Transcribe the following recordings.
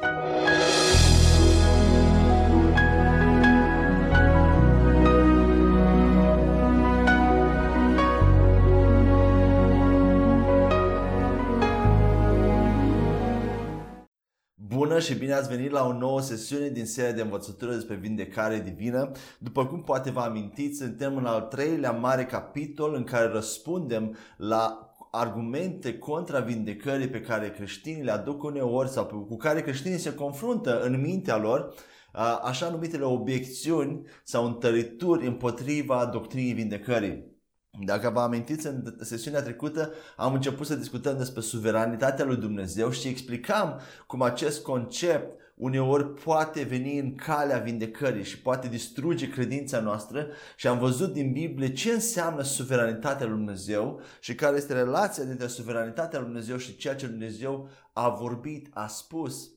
Bună și bine ați venit la o nouă sesiune din seria de învățătură despre vindecare divină. După cum poate vă amintiți, suntem în al treilea mare capitol în care răspundem la argumente contra vindecării pe care creștinii le aduc uneori sau cu care creștinii se confruntă în mintea lor, așa numitele obiecțiuni sau întărituri împotriva doctrinii vindecării. Dacă vă amintiți, în sesiunea trecută am început să discutăm despre suveranitatea lui Dumnezeu și explicam cum acest concept uneori poate veni în calea vindecării și poate distruge credința noastră și am văzut din Biblie ce înseamnă suveranitatea lui Dumnezeu și care este relația dintre suveranitatea lui Dumnezeu și ceea ce Dumnezeu a vorbit, a spus.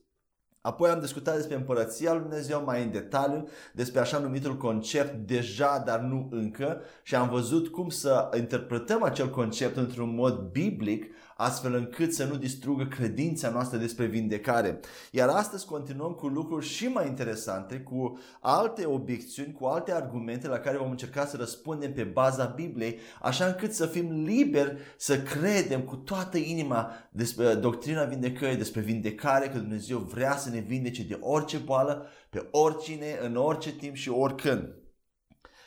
Apoi am discutat despre împărăția lui Dumnezeu mai în detaliu, despre așa numitul concept deja, dar nu încă și am văzut cum să interpretăm acel concept într-un mod biblic astfel încât să nu distrugă credința noastră despre vindecare. Iar astăzi continuăm cu lucruri și mai interesante, cu alte obiecțiuni, cu alte argumente la care vom încerca să răspundem pe baza Bibliei, așa încât să fim liberi să credem cu toată inima despre doctrina vindecării, despre vindecare, că Dumnezeu vrea să ne vindece de orice boală, pe oricine, în orice timp și oricând.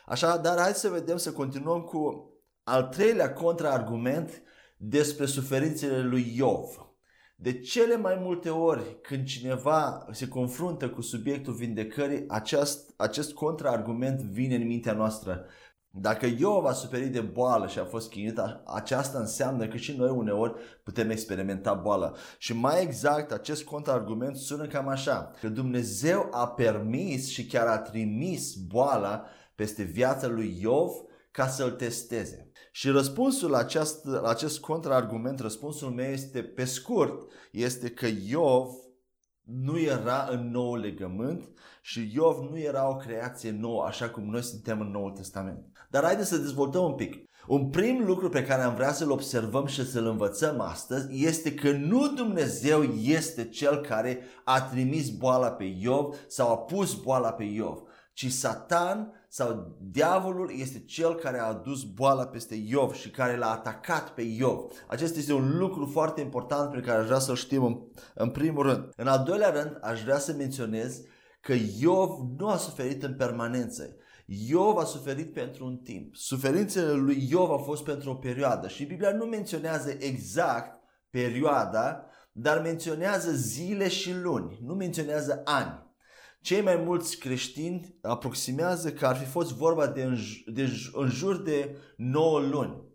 Așa, dar hai să vedem, să continuăm cu al treilea contraargument despre suferințele lui Iov. De cele mai multe ori când cineva se confruntă cu subiectul vindecării, acest, acest contraargument vine în mintea noastră. Dacă Iov a suferit de boală și a fost chinuit, aceasta înseamnă că și noi uneori putem experimenta boală. Și mai exact, acest contraargument sună cam așa, că Dumnezeu a permis și chiar a trimis boala peste viața lui Iov ca să-l testeze. Și răspunsul la acest, la acest contraargument, răspunsul meu este pe scurt, este că Iov nu era în nou legământ și Iov nu era o creație nouă, așa cum noi suntem în Noul Testament. Dar haideți să dezvoltăm un pic. Un prim lucru pe care am vrea să-l observăm și să-l învățăm astăzi este că nu Dumnezeu este cel care a trimis boala pe Iov sau a pus boala pe Iov, ci Satan sau diavolul este cel care a adus boala peste Iov și care l-a atacat pe Iov. Acesta este un lucru foarte important pe care aș vrea să-l știm în, în primul rând. În al doilea rând, aș vrea să menționez că Iov nu a suferit în permanență. Iov a suferit pentru un timp. Suferințele lui Iov au fost pentru o perioadă și Biblia nu menționează exact perioada, dar menționează zile și luni, nu menționează ani. Cei mai mulți creștini aproximează că ar fi fost vorba de în, de în jur de 9 luni.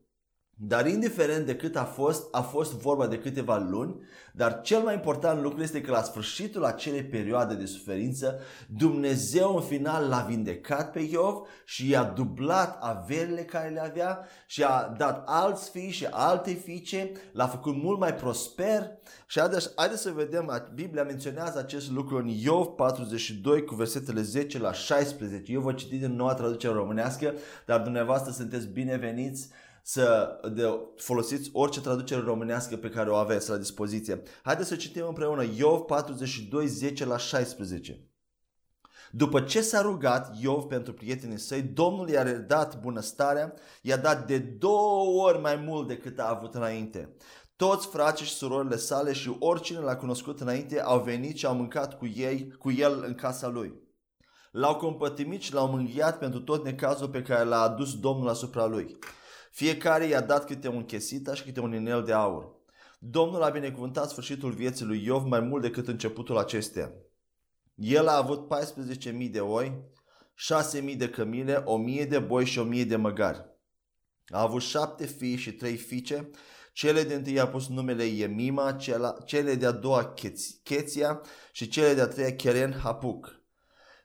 Dar indiferent de cât a fost, a fost vorba de câteva luni, dar cel mai important lucru este că la sfârșitul acelei perioade de suferință, Dumnezeu în final l-a vindecat pe Iov și i-a dublat averile care le avea și a dat alți fii și alte fiice, l-a făcut mult mai prosper și haideți să vedem, Biblia menționează acest lucru în Iov 42 cu versetele 10 la 16. Eu vă citi din noua traducere românească, dar dumneavoastră sunteți bineveniți să de, folosiți orice traducere românească pe care o aveți la dispoziție. Haideți să citim împreună Iov 42, 10 la 16. După ce s-a rugat Iov pentru prietenii săi, Domnul i-a redat bunăstarea, i-a dat de două ori mai mult decât a avut înainte. Toți frații și surorile sale și oricine l-a cunoscut înainte au venit și au mâncat cu ei, cu el în casa lui. L-au compătimit și l-au mânghiat pentru tot necazul pe care l-a adus Domnul asupra lui. Fiecare i-a dat câte un chesitaș și câte un inel de aur. Domnul a binecuvântat sfârșitul vieții lui Iov mai mult decât începutul acesteia. El a avut 14.000 de oi, 6.000 de cămile, 1.000 de boi și 1.000 de măgari. A avut șapte fii și trei fiice, cele de întâi a pus numele Emima, cele de-a doua Cheția și cele de-a treia Keren Hapuc.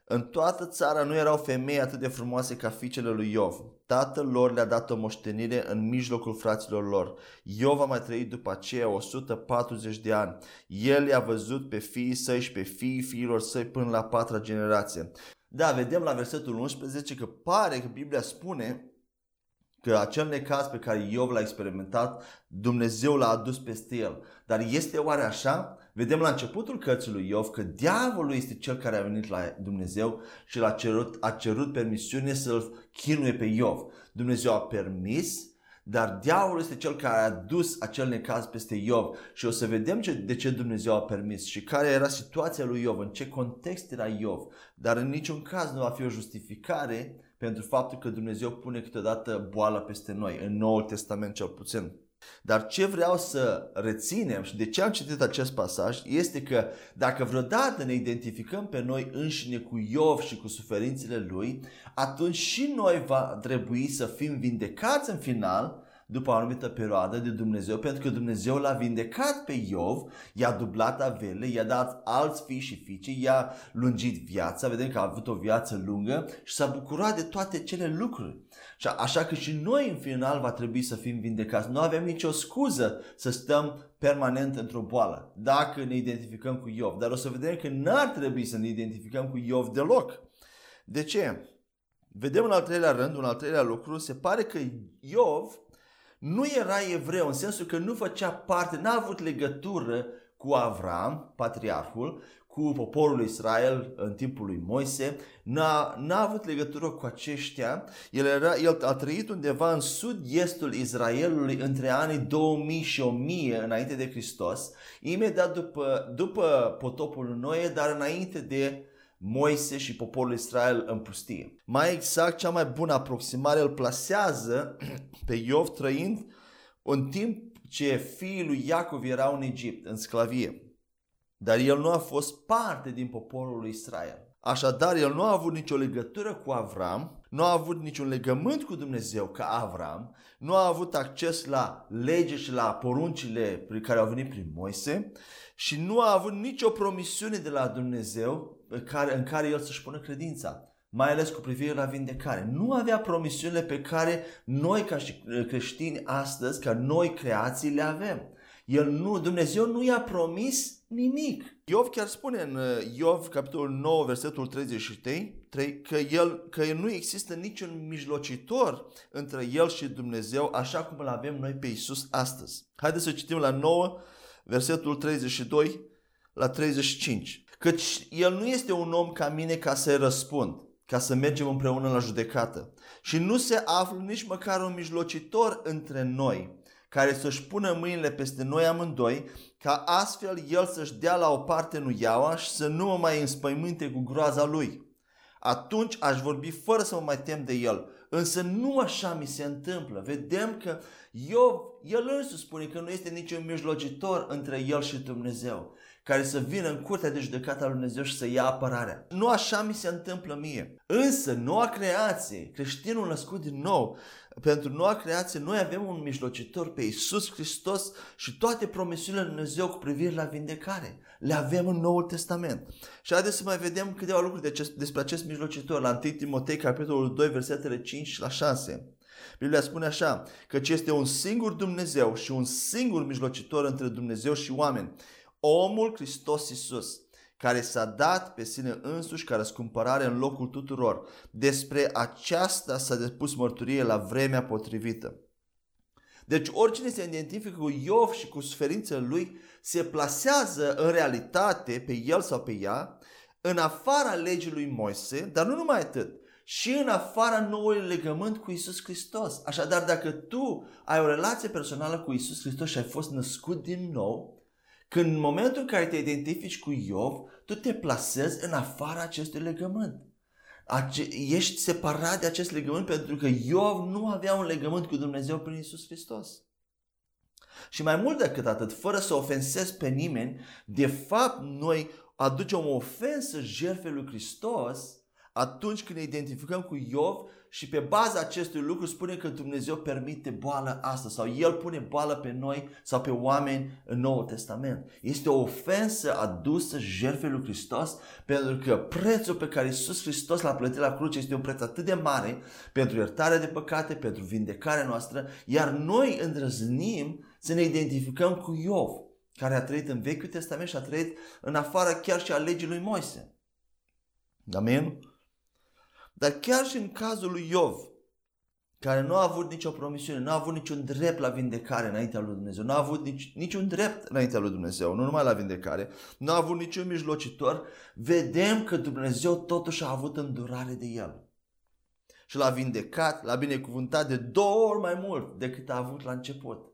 În toată țara nu erau femei atât de frumoase ca fiicele lui Iov. Tatăl lor le-a dat o moștenire în mijlocul fraților lor. Iov a mai trăit după aceea 140 de ani. El i-a văzut pe fiii săi și pe fiii fiilor săi până la patra generație. Da, vedem la versetul 11 că pare că Biblia spune că acel necaz pe care Iov l-a experimentat, Dumnezeu l-a adus peste el. Dar este oare așa? Vedem la începutul cărții lui Iov că diavolul este cel care a venit la Dumnezeu și l-a cerut, a cerut permisiune să-l chinuie pe Iov. Dumnezeu a permis, dar diavolul este cel care a dus acel necaz peste Iov și o să vedem ce, de ce Dumnezeu a permis și care era situația lui Iov, în ce context era Iov. Dar în niciun caz nu va fi o justificare pentru faptul că Dumnezeu pune câteodată boală peste noi, în Noul Testament cel puțin. Dar ce vreau să reținem și de ce am citit acest pasaj este că dacă vreodată ne identificăm pe noi înșine cu Iov și cu suferințele lui, atunci și noi va trebui să fim vindecați în final după o anumită perioadă de Dumnezeu, pentru că Dumnezeu l-a vindecat pe Iov, i-a dublat avele, i-a dat alți fii și fiice, i-a lungit viața, vedem că a avut o viață lungă și s-a bucurat de toate cele lucruri. Și așa că și noi în final va trebui să fim vindecați. Nu avem nicio scuză să stăm permanent într-o boală, dacă ne identificăm cu Iov. Dar o să vedem că n-ar trebui să ne identificăm cu Iov deloc. De ce? Vedem în al treilea rând, un al treilea lucru, se pare că Iov nu era evreu, în sensul că nu făcea parte, n-a avut legătură cu Avram, patriarhul, cu poporul Israel în timpul lui Moise, n-a, n-a avut legătură cu aceștia. El, era, el a trăit undeva în sud-estul Israelului între anii 2000 și 1000 înainte de Hristos, imediat după, după potopul Noe, dar înainte de Moise și poporul Israel în pustie. Mai exact, cea mai bună aproximare îl plasează pe Iov trăind în timp ce fiii lui Iacov erau în Egipt, în sclavie. Dar el nu a fost parte din poporul lui Israel. Așadar, el nu a avut nicio legătură cu Avram, nu a avut niciun legământ cu Dumnezeu ca Avram, nu a avut acces la lege și la poruncile prin care au venit prin Moise și nu a avut nicio promisiune de la Dumnezeu în care, în care el să-și pună credința mai ales cu privire la vindecare. Nu avea promisiunile pe care noi ca și creștini astăzi, ca noi creații le avem. El nu, Dumnezeu nu i-a promis nimic. Iov chiar spune în uh, Iov, capitolul 9, versetul 33, că, el, că nu există niciun mijlocitor între el și Dumnezeu, așa cum îl avem noi pe Isus astăzi. Haideți să citim la 9, versetul 32 la 35. Căci el nu este un om ca mine ca să-i răspund, ca să mergem împreună la judecată. Și nu se află nici măcar un mijlocitor între noi, care să-și pună mâinile peste noi amândoi, ca astfel el să-și dea la o parte nuiaua și să nu mă mai înspăimânte cu groaza lui. Atunci aș vorbi fără să mă mai tem de el. Însă nu așa mi se întâmplă. Vedem că Iov, el însuși spune că nu este niciun mijlocitor între el și Dumnezeu care să vină în curtea de judecată al lui Dumnezeu și să ia apărarea. Nu așa mi se întâmplă mie. Însă, noua creație, creștinul născut din nou, pentru noua creație, noi avem un mijlocitor pe Iisus Hristos și toate promisiunile lui Dumnezeu cu privire la vindecare. Le avem în Noul Testament. Și haideți să mai vedem câteva lucruri de acest, despre acest mijlocitor la 1 Timotei, capitolul 2, versetele 5 la 6. Biblia spune așa, că este un singur Dumnezeu și un singur mijlocitor între Dumnezeu și oameni, omul Hristos Iisus, care s-a dat pe sine însuși ca răscumpărare în locul tuturor. Despre aceasta s-a depus mărturie la vremea potrivită. Deci oricine se identifică cu Iov și cu suferințele lui se plasează în realitate pe el sau pe ea în afara legii lui Moise, dar nu numai atât, și în afara noului legământ cu Isus Hristos. Așadar, dacă tu ai o relație personală cu Isus Hristos și ai fost născut din nou, când în momentul în care te identifici cu Iov, tu te plasezi în afara acestui legământ. Ace- ești separat de acest legământ pentru că Iov nu avea un legământ cu Dumnezeu prin Isus Hristos. Și mai mult decât atât, fără să ofensezi pe nimeni, de fapt noi aducem o ofensă jertfei lui Hristos atunci când ne identificăm cu Iov și pe baza acestui lucru spune că Dumnezeu permite boală asta sau El pune boală pe noi sau pe oameni în Noul Testament. Este o ofensă adusă jertfei lui Hristos pentru că prețul pe care Iisus Hristos l-a plătit la cruce este un preț atât de mare pentru iertarea de păcate, pentru vindecarea noastră, iar noi îndrăznim să ne identificăm cu Iov, care a trăit în Vechiul Testament și a trăit în afara chiar și a legii lui Moise. Amen? Dar chiar și în cazul lui Iov, care nu a avut nicio promisiune, nu a avut niciun drept la vindecare înaintea lui Dumnezeu, nu a avut nici, niciun drept înaintea lui Dumnezeu, nu numai la vindecare, nu a avut niciun mijlocitor, vedem că Dumnezeu totuși a avut îndurare de el. Și l-a vindecat, l-a binecuvântat de două ori mai mult decât a avut la început.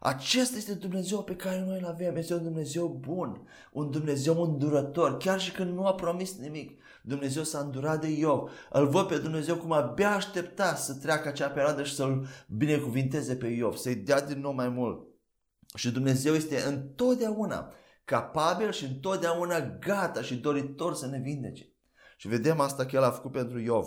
Acesta este Dumnezeu pe care noi îl avem. Este un Dumnezeu bun, un Dumnezeu îndurător, chiar și când nu a promis nimic. Dumnezeu s-a îndurat de Iov. Îl văd pe Dumnezeu cum abia aștepta să treacă acea perioadă și să-l binecuvinteze pe Iov, să-i dea din nou mai mult. Și Dumnezeu este întotdeauna capabil și întotdeauna gata și doritor să ne vindece. Și vedem asta că El a făcut pentru Iov.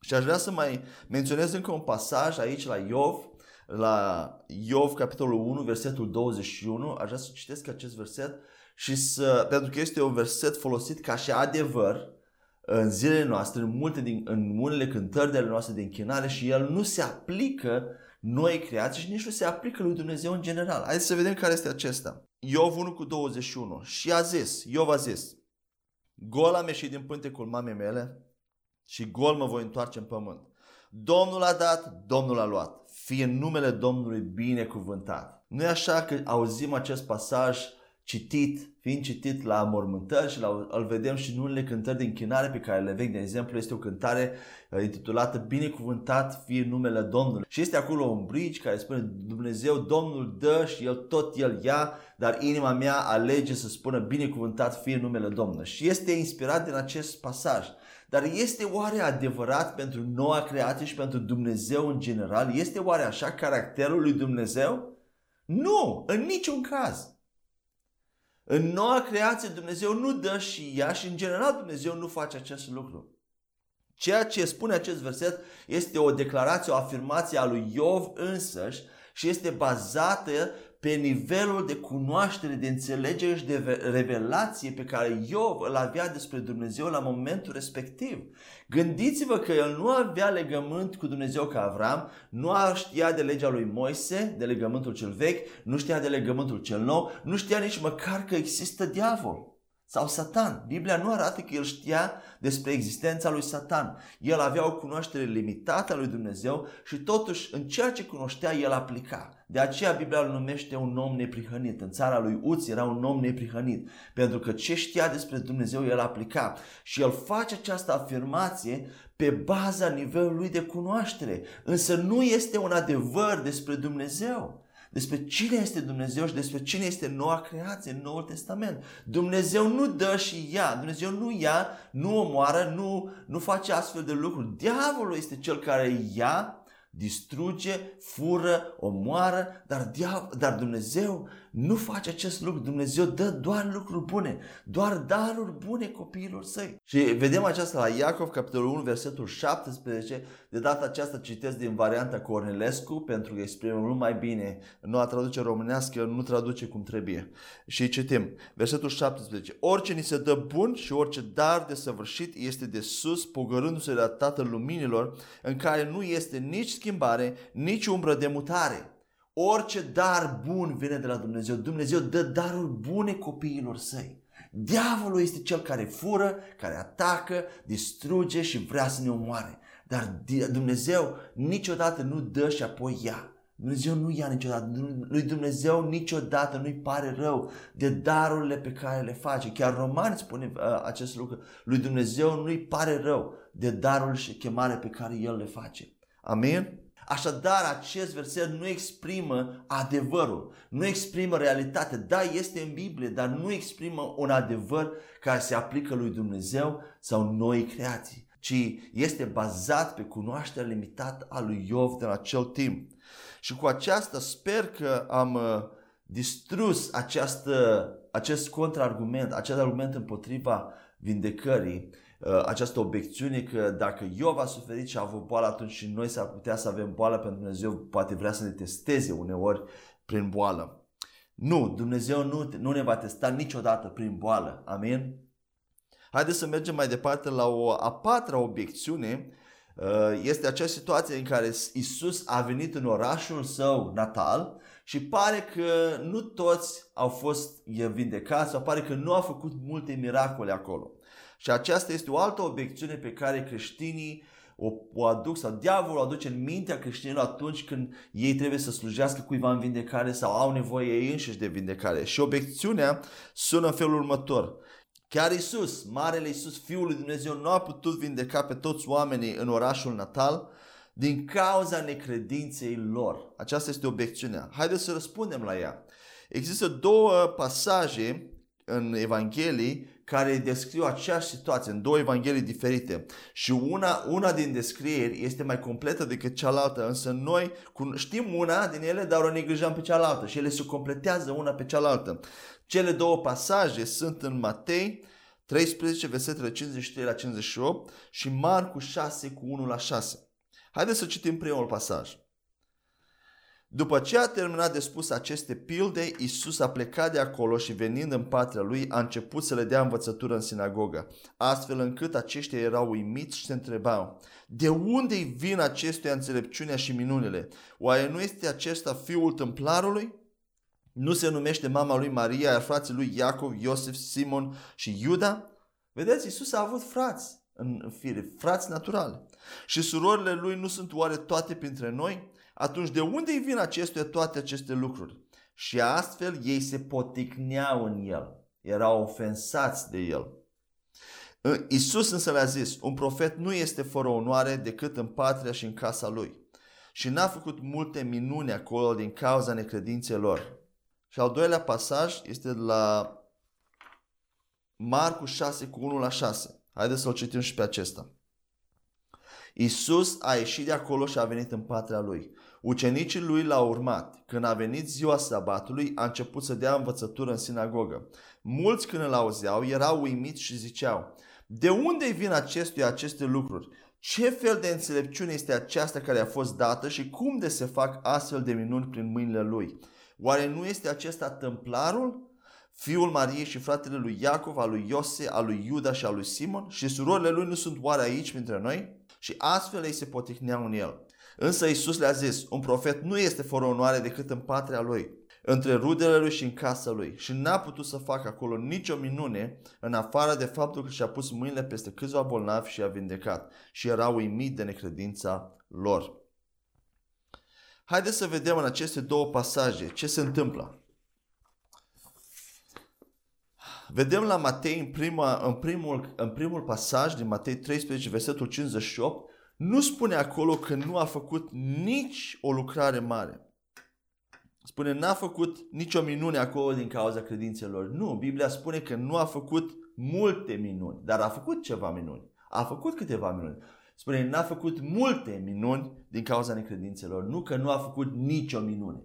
Și aș vrea să mai menționez încă un pasaj aici la Iov, la Iov, capitolul 1, versetul 21. Aș vrea să citesc acest verset și să, pentru că este un verset folosit ca și adevăr în zilele noastre, în, multe din, în unele cântări de ale noastre de închinare și el nu se aplică noi creații și nici nu se aplică lui Dumnezeu în general. Haideți să vedem care este acesta. Iov 1 cu 21. Și a zis, Iov a zis, gol am ieșit din pântecul mamei mele și gol mă voi întoarce în pământ. Domnul a dat, Domnul a luat. Fie numele Domnului binecuvântat. Nu e așa că auzim acest pasaj citit, fiind citit la mormântări și la, îl vedem și în unele cântări de închinare pe care le vezi, de exemplu, este o cântare uh, intitulată Binecuvântat fie numele Domnului. Și este acolo un bridge care spune Dumnezeu, Domnul dă și El tot El ia, dar inima mea alege să spună Binecuvântat fie numele Domnului. Și este inspirat din acest pasaj. Dar este oare adevărat pentru noua creație și pentru Dumnezeu în general? Este oare așa caracterul lui Dumnezeu? Nu, în niciun caz. În noua creație Dumnezeu nu dă și ea și în general Dumnezeu nu face acest lucru. Ceea ce spune acest verset este o declarație, o afirmație a lui Iov însăși și este bazată pe nivelul de cunoaștere, de înțelegere și de revelație pe care Iov îl avea despre Dumnezeu la momentul respectiv. Gândiți-vă că el nu avea legământ cu Dumnezeu ca Avram, nu știa de legea lui Moise, de legământul cel vechi, nu știa de legământul cel nou, nu știa nici măcar că există diavol sau Satan. Biblia nu arată că el știa despre existența lui Satan. El avea o cunoaștere limitată a lui Dumnezeu și totuși în ceea ce cunoștea el aplica. De aceea Biblia îl numește un om neprihănit. În țara lui Uț era un om neprihănit. Pentru că ce știa despre Dumnezeu el aplica. Și el face această afirmație pe baza nivelului de cunoaștere. Însă nu este un adevăr despre Dumnezeu despre cine este Dumnezeu și despre cine este noua creație în Noul Testament. Dumnezeu nu dă și ia, Dumnezeu nu ia, nu omoară, nu, nu face astfel de lucruri. Diavolul este cel care ia distruge, fură, omoară, dar, dia- dar Dumnezeu nu face acest lucru. Dumnezeu dă doar lucruri bune, doar daruri bune copiilor săi. Și vedem aceasta la Iacov, capitolul 1, versetul 17. De data aceasta citesc din varianta Cornelescu pentru că exprimă mult mai bine. Noua traducere românească nu traduce cum trebuie. Și citim, versetul 17. Orice ni se dă bun și orice dar de săvârșit este de sus, pogărându-se de la Tatăl Luminilor, în care nu este nici schimbare, nici umbră de mutare. Orice dar bun vine de la Dumnezeu. Dumnezeu dă daruri bune copiilor săi. Diavolul este cel care fură, care atacă, distruge și vrea să ne omoare. Dar Dumnezeu niciodată nu dă și apoi ia. Dumnezeu nu ia niciodată. Lui Dumnezeu niciodată nu-i pare rău de darurile pe care le face. Chiar Romani spune uh, acest lucru. Lui Dumnezeu nu-i pare rău de darul și chemare pe care El le face. Amin? Așadar, acest verset nu exprimă adevărul, nu exprimă realitatea. Da, este în Biblie, dar nu exprimă un adevăr care se aplică lui Dumnezeu sau noi creații, ci este bazat pe cunoașterea limitată a lui Iov de la acel timp. Și cu aceasta sper că am uh, distrus această, acest contraargument, acest argument împotriva vindecării Uh, această obiecțiune că dacă Iov a suferit și a avut boală, atunci și noi s-ar putea să avem boală pentru că Dumnezeu poate vrea să ne testeze uneori prin boală. Nu, Dumnezeu nu, nu ne va testa niciodată prin boală. Amin? Haideți să mergem mai departe la o a patra obiecțiune. Uh, este acea situație în care Isus a venit în orașul său natal și pare că nu toți au fost vindecați sau pare că nu a făcut multe miracole acolo. Și aceasta este o altă obiecțiune pe care creștinii o, o aduc sau diavolul o aduce în mintea creștinilor atunci când ei trebuie să slujească cuiva în vindecare sau au nevoie ei înșiși de vindecare. Și obiecțiunea sună în felul următor. Chiar Isus, Marele Isus, Fiul lui Dumnezeu, nu a putut vindeca pe toți oamenii în orașul natal din cauza necredinței lor. Aceasta este obiecțiunea. Haideți să răspundem la ea. Există două pasaje în Evanghelii care descriu aceeași situație în două evanghelii diferite și una, una din descrieri este mai completă decât cealaltă, însă noi știm una din ele, dar o neglijăm pe cealaltă și ele se completează una pe cealaltă. Cele două pasaje sunt în Matei 13, versetele 53 la 58 și Marcu 6 cu 1 la 6. Haideți să citim primul pasaj. După ce a terminat de spus aceste pilde, Isus a plecat de acolo și venind în patria lui a început să le dea învățătură în sinagogă, astfel încât aceștia erau uimiți și se întrebau, de unde îi vin acestuia înțelepciunea și minunile? Oare nu este acesta fiul templarului? Nu se numește mama lui Maria, iar frații lui Iacov, Iosef, Simon și Iuda? Vedeți, Isus a avut frați în fire, frați naturale. Și surorile lui nu sunt oare toate printre noi? atunci de unde îi vin acestuia toate aceste lucruri? Și astfel ei se poticneau în el, erau ofensați de el. Isus însă le-a zis, un profet nu este fără onoare decât în patria și în casa lui. Și n-a făcut multe minuni acolo din cauza necredinței lor. Și al doilea pasaj este de la Marcu 6 cu 1 la 6. Haideți să-l citim și pe acesta. Isus a ieșit de acolo și a venit în patria lui. Ucenicii lui l-au urmat. Când a venit ziua sabatului, a început să dea învățătură în sinagogă. Mulți când îl auzeau erau uimiți și ziceau, de unde vin acestuia aceste lucruri? Ce fel de înțelepciune este aceasta care a fost dată și cum de se fac astfel de minuni prin mâinile lui? Oare nu este acesta templarul? Fiul Mariei și fratele lui Iacov, al lui Iose, al lui Iuda și al lui Simon? Și surorile lui nu sunt oare aici printre noi? Și astfel ei se poticneau în el. Însă Isus le-a zis, un profet nu este fără onoare decât în patria lui, între rudele lui și în casa lui. Și n-a putut să facă acolo nicio minune, în afară de faptul că și-a pus mâinile peste câțiva bolnavi și a vindecat. Și era uimit de necredința lor. Haideți să vedem în aceste două pasaje ce se întâmplă. Vedem la Matei în, prima, în, primul, în primul pasaj din Matei 13, versetul 58, nu spune acolo că nu a făcut nici o lucrare mare. Spune, n-a făcut nicio minune acolo din cauza credințelor. Nu, Biblia spune că nu a făcut multe minuni, dar a făcut ceva minuni. A făcut câteva minuni. Spune, n-a făcut multe minuni din cauza necredințelor, nu că nu a făcut nicio minune.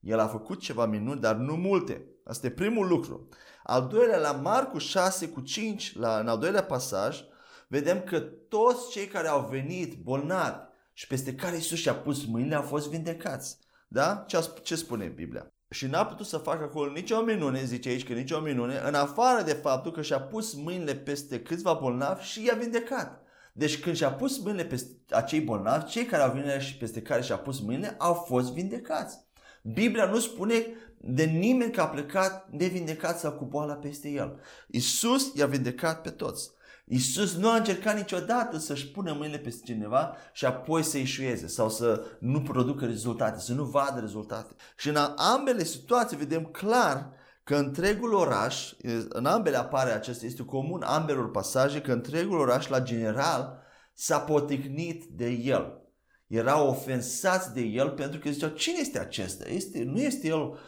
El a făcut ceva minuni, dar nu multe. Asta e primul lucru. Al doilea, la Marcu 6 cu 5, la, în al doilea pasaj, vedem că toți cei care au venit bolnavi și peste care Isus și-a pus mâinile au fost vindecați. Da? Ce, ce spune Biblia? Și n-a putut să facă acolo nicio minune, zice aici că nicio minune, în afară de faptul că și-a pus mâinile peste câțiva bolnavi și i-a vindecat. Deci când și-a pus mâinile peste acei bolnavi, cei care au venit și peste care și-a pus mâinile au fost vindecați. Biblia nu spune de nimeni că a plecat nevindecat sau cu boala peste el. Isus i-a vindecat pe toți. Isus nu a încercat niciodată să-și pună mâinile peste cineva și apoi să ieșuieze sau să nu producă rezultate, să nu vadă rezultate. Și în ambele situații vedem clar că întregul oraș, în ambele apare acesta, este comun ambelor pasaje, că întregul oraș la general s-a poticnit de el. Erau ofensați de el pentru că ziceau, cine este acesta? Este, nu este el Uh,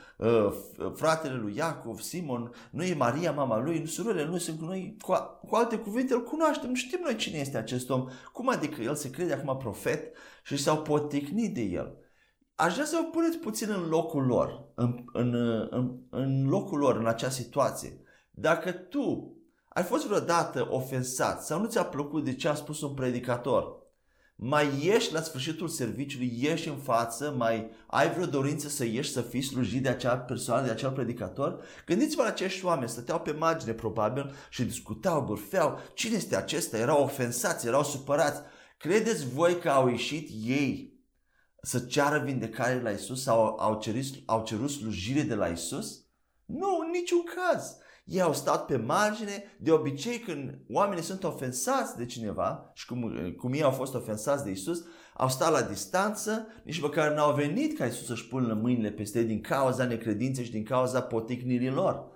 fratele lui Iacov, Simon, nu e Maria, mama lui, nu surorile nu sunt cu noi. Cu, cu alte cuvinte, îl cunoaștem, nu știm noi cine este acest om. Cum adică el se crede acum profet și s-au poticnit de el? Aș vrea să vă puneți puțin în locul lor, în, în, în, în locul lor, în acea situație. Dacă tu ai fost vreodată ofensat sau nu ți-a plăcut de ce a spus un predicator, mai ieși la sfârșitul serviciului, ieși în față, mai ai vreo dorință să ieși să fii slujit de acea persoană, de acel predicator? Gândiți-vă la acești oameni, stăteau pe margine probabil și discutau, bârfeau, cine este acesta? Erau ofensați, erau supărați. Credeți voi că au ieșit ei să ceară vindecare la Isus sau au cerut, au cerut slujire de la Isus? Nu, în niciun caz. Ei au stat pe margine, de obicei când oamenii sunt ofensați de cineva și cum, cum ei au fost ofensați de Isus, au stat la distanță, nici măcar n-au venit ca Isus să-și pună mâinile peste ei din cauza necredinței și din cauza poticnirii lor.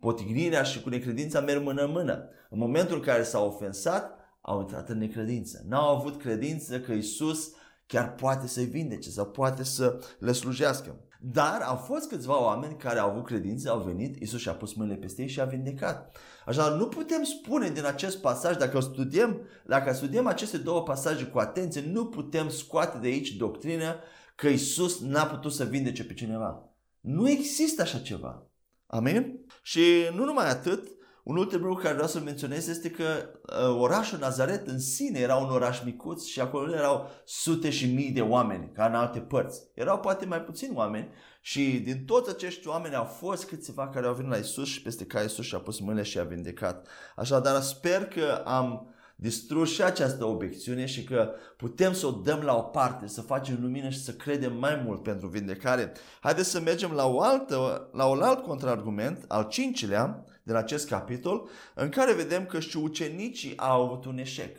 Poticnirea și cu necredința merg mână-mână. În momentul în care s-au ofensat, au intrat în necredință. N-au avut credință că Isus chiar poate să-i vindece sau poate să le slujească. Dar au fost câțiva oameni care au avut credință, au venit, Isus și-a pus mâinile peste ei și a vindecat. Așa, nu putem spune din acest pasaj, dacă studiem, dacă studiem aceste două pasaje cu atenție, nu putem scoate de aici doctrina că Isus n-a putut să vindece pe cineva. Nu există așa ceva. Amin? Și nu numai atât, un ultim lucru care vreau să-l menționez este că uh, orașul Nazaret în sine era un oraș micuț și acolo nu erau sute și mii de oameni, ca în alte părți. Erau poate mai puțini oameni și din toți acești oameni au fost câțiva care au venit la Isus și peste care Isus și-a pus mâinile și a vindecat. Așadar, sper că am distrus și această obiecțiune și că putem să o dăm la o parte, să facem lumină și să credem mai mult pentru vindecare. Haideți să mergem la, o altă, la un alt contraargument, al cincilea, din acest capitol, în care vedem că și ucenicii au avut un eșec.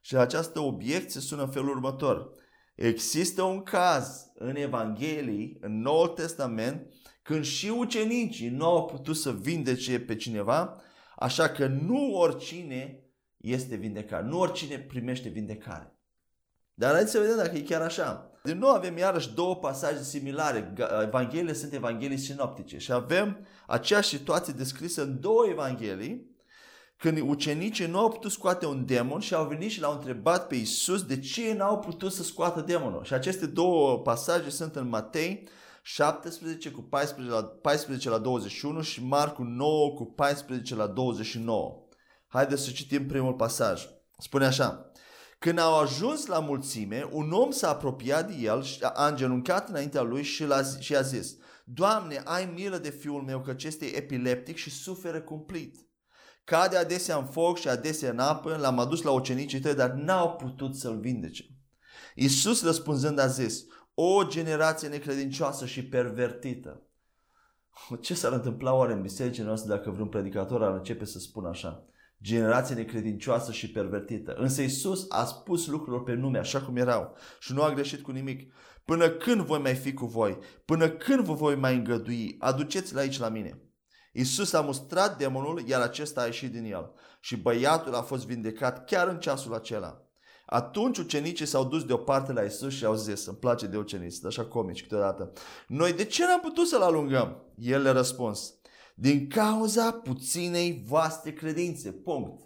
Și această obiecție sună în felul următor. Există un caz în Evanghelii, în Noul Testament, când și ucenicii nu au putut să vindece pe cineva, așa că nu oricine este vindecat, nu oricine primește vindecare. Dar haideți să vedem dacă e chiar așa. Din nou avem iarăși două pasaje similare. Evangheliile sunt evanghelii sinoptice și avem aceeași situație descrisă în două evanghelii când ucenicii nu au putut scoate un demon și au venit și l-au întrebat pe Isus de ce n-au putut să scoată demonul. Și aceste două pasaje sunt în Matei 17 cu 14 la, 14 la 21 și Marcu 9 cu 14 la 29. Haideți să citim primul pasaj. Spune așa. Când au ajuns la mulțime, un om s-a apropiat de el și a îngenunchiat înaintea lui și, și a zis, Doamne, ai milă de fiul meu că este epileptic și suferă cumplit. Cade adesea în foc și adesea în apă, l-am adus la ucenicii tăi, dar n-au putut să-l vindece. Iisus răspunzând a zis, o generație necredincioasă și pervertită. Ce s-ar întâmpla oare în bisericile noastre dacă vreun predicator ar începe să spună așa? Generație necredincioasă și pervertită. Însă Isus a spus lucrurilor pe nume așa cum erau și nu a greșit cu nimic. Până când voi mai fi cu voi? Până când vă voi mai îngădui? Aduceți-l aici la mine. Isus a mustrat demonul, iar acesta a ieșit din el. Și băiatul a fost vindecat chiar în ceasul acela. Atunci ucenicii s-au dus deoparte la Isus și au zis, îmi place de ucenici, așa comici câteodată, noi de ce n-am putut să-l alungăm? El le-a răspuns, din cauza puținei voastre credințe. Punct.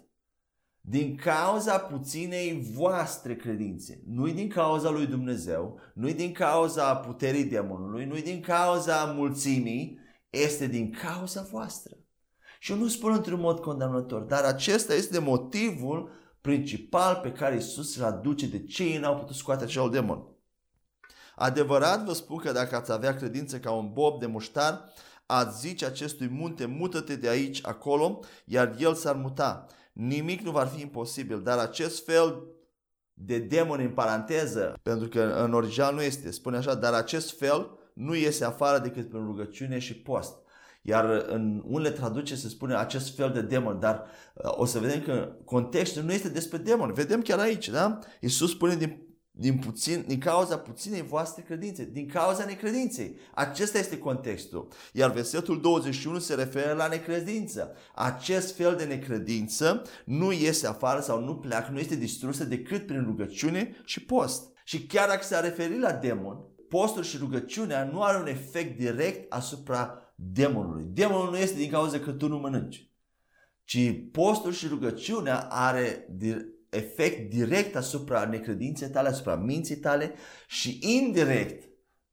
Din cauza puținei voastre credințe. Nu-i din cauza lui Dumnezeu, nu-i din cauza puterii demonului, nu-i din cauza mulțimii, este din cauza voastră. Și eu nu spun într-un mod condamnător, dar acesta este motivul principal pe care Isus îl aduce de ce ei n-au putut scoate acel demon. Adevărat vă spun că dacă ați avea credință ca un bob de muștar, ați zice acestui munte, mută-te de aici acolo, iar el s-ar muta. Nimic nu va fi imposibil, dar acest fel de demon în paranteză, pentru că în original nu este, spune așa, dar acest fel nu iese afară decât prin rugăciune și post. Iar în unele traduce se spune acest fel de demon, dar uh, o să vedem că contextul nu este despre demon. Vedem chiar aici, da? Iisus spune din din, puțin, din cauza puținei voastre credințe, din cauza necredinței. Acesta este contextul. Iar versetul 21 se referă la necredință. Acest fel de necredință nu iese afară sau nu pleacă, nu este distrusă decât prin rugăciune și post. Și chiar dacă s-a referit la demon, postul și rugăciunea nu are un efect direct asupra demonului. Demonul nu este din cauza că tu nu mănânci, ci postul și rugăciunea are efect direct asupra necredinței tale, asupra minții tale și indirect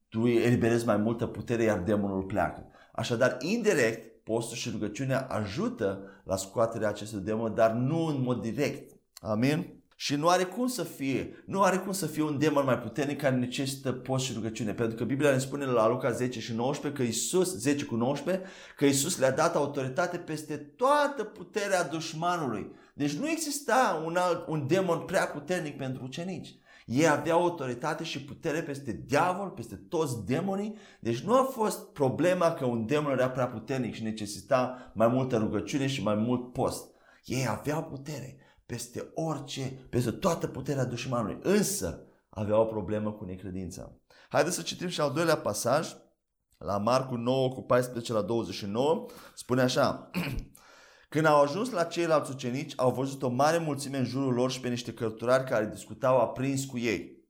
tu eliberezi mai multă putere, iar demonul pleacă. Așadar, indirect, postul și rugăciunea ajută la scoaterea acestui demon, dar nu în mod direct. Amin? Și nu are cum să fie, nu are cum să fie un demon mai puternic care necesită post și rugăciune. Pentru că Biblia ne spune la Luca 10 și 19 că Isus, 10 cu 19, că Isus le-a dat autoritate peste toată puterea dușmanului. Deci nu exista un, alt, un demon prea puternic pentru ucenici. Ei aveau autoritate și putere peste diavol, peste toți demonii. Deci nu a fost problema că un demon era prea puternic și necesita mai multă rugăciune și mai mult post. Ei aveau putere peste orice, peste toată puterea dușmanului. Însă aveau o problemă cu necredința. Haideți să citim și al doilea pasaj, la Marcu 9 cu 14 la 29, spune așa. Când au ajuns la ceilalți ucenici, au văzut o mare mulțime în jurul lor și pe niște cărturari care discutau aprins cu ei.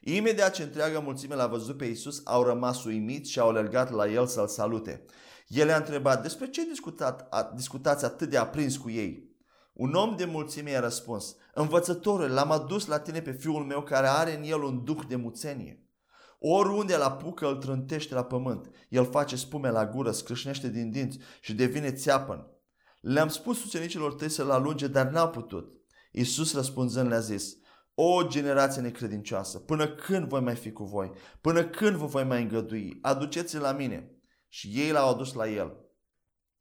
Imediat ce întreaga mulțime l-a văzut pe Isus, au rămas uimiți și au alergat la el să-l salute. El a întrebat, despre ce discutat, a, discutați atât de aprins cu ei? Un om de mulțime i-a răspuns, învățătorul, l-am adus la tine pe fiul meu care are în el un duh de muțenie. Oriunde la apucă îl trântește la pământ. El face spume la gură, scrâșnește din dinți și devine țeapăn. Le-am spus ucenicilor tăi să-l alunge, dar n-au putut. Iisus răspunzând le-a zis, o generație necredincioasă, până când voi mai fi cu voi? Până când vă voi mai îngădui? Aduceți-l la mine. Și ei l-au adus la el.